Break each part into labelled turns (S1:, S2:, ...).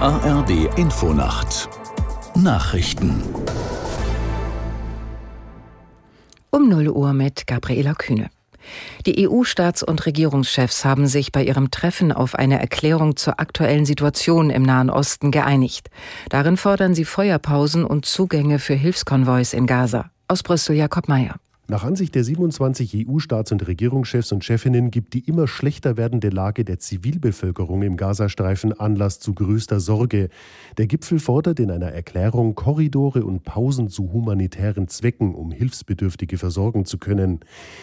S1: ARD Infonacht Nachrichten
S2: um 0 Uhr mit Gabriela Kühne. Die EU-Staats- und Regierungschefs haben sich bei ihrem Treffen auf eine Erklärung zur aktuellen Situation im Nahen Osten geeinigt. Darin fordern sie Feuerpausen und Zugänge für Hilfskonvois in Gaza. Aus Brüssel Jakob Mayer.
S3: Nach Ansicht der 27 EU-Staats- und Regierungschefs und Chefinnen gibt die immer schlechter werdende Lage der Zivilbevölkerung im Gazastreifen Anlass zu größter Sorge. Der Gipfel fordert in einer Erklärung Korridore und Pausen zu humanitären Zwecken, um Hilfsbedürftige versorgen zu können.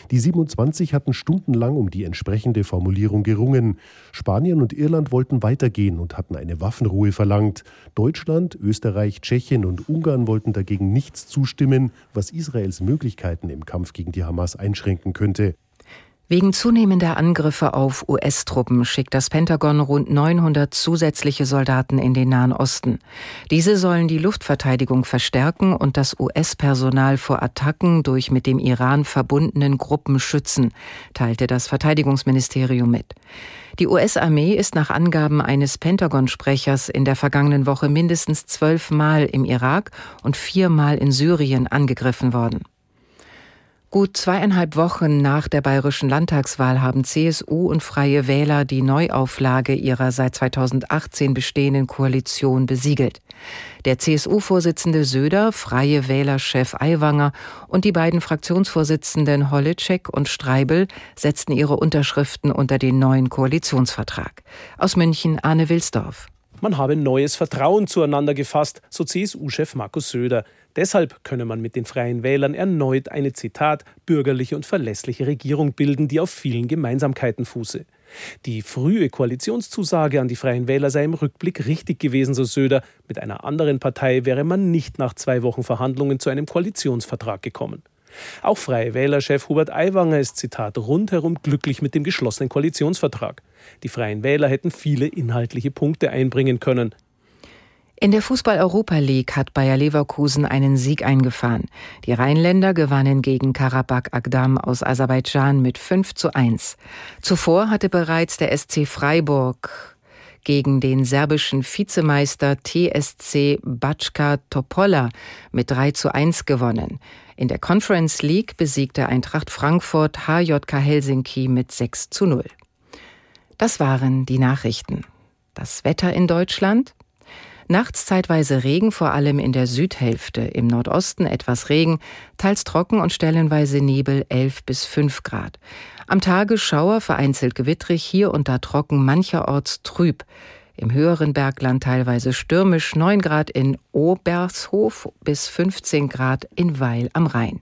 S3: Die 27 hatten stundenlang um die entsprechende Formulierung gerungen. Spanien und Irland wollten weitergehen und hatten eine Waffenruhe verlangt. Deutschland, Österreich, Tschechien und Ungarn wollten dagegen nichts zustimmen, was Israels Möglichkeiten im Kampf Kampf gegen die Hamas einschränken könnte.
S2: Wegen zunehmender Angriffe auf US-Truppen schickt das Pentagon rund 900 zusätzliche Soldaten in den Nahen Osten. Diese sollen die Luftverteidigung verstärken und das US-Personal vor Attacken durch mit dem Iran verbundenen Gruppen schützen, teilte das Verteidigungsministerium mit. Die US-Armee ist nach Angaben eines Pentagon-Sprechers in der vergangenen Woche mindestens zwölfmal im Irak und viermal in Syrien angegriffen worden. Gut zweieinhalb Wochen nach der bayerischen Landtagswahl haben CSU und Freie Wähler die Neuauflage ihrer seit 2018 bestehenden Koalition besiegelt. Der CSU-Vorsitzende Söder, Freie Wähler-Chef Aiwanger und die beiden Fraktionsvorsitzenden Holitschek und Streibel setzten ihre Unterschriften unter den neuen Koalitionsvertrag. Aus München Arne Wilsdorf.
S4: Man habe neues Vertrauen zueinander gefasst, so CSU-Chef Markus Söder. Deshalb könne man mit den Freien Wählern erneut eine Zitat bürgerliche und verlässliche Regierung bilden, die auf vielen Gemeinsamkeiten fuße. Die frühe Koalitionszusage an die Freien Wähler sei im Rückblick richtig gewesen, so Söder. Mit einer anderen Partei wäre man nicht nach zwei Wochen Verhandlungen zu einem Koalitionsvertrag gekommen. Auch Freie Wähler-Chef Hubert Aiwanger ist, Zitat, rundherum glücklich mit dem geschlossenen Koalitionsvertrag. Die Freien Wähler hätten viele inhaltliche Punkte einbringen können.
S2: In der Fußball-Europa League hat Bayer Leverkusen einen Sieg eingefahren. Die Rheinländer gewannen gegen Karabakh Agdam aus Aserbaidschan mit 5 zu 1. Zuvor hatte bereits der SC Freiburg gegen den serbischen Vizemeister TSC Backa Topola mit 3 zu 1 gewonnen. In der Conference League besiegte Eintracht Frankfurt HJK Helsinki mit 6 zu 0. Das waren die Nachrichten. Das Wetter in Deutschland? Nachts zeitweise Regen, vor allem in der Südhälfte, im Nordosten etwas Regen, teils trocken und stellenweise Nebel 11 bis 5 Grad. Am Tage Schauer, vereinzelt gewittrig, hier und da trocken, mancherorts trüb. Im höheren Bergland teilweise stürmisch 9 Grad in Obershof bis 15 Grad in Weil am Rhein.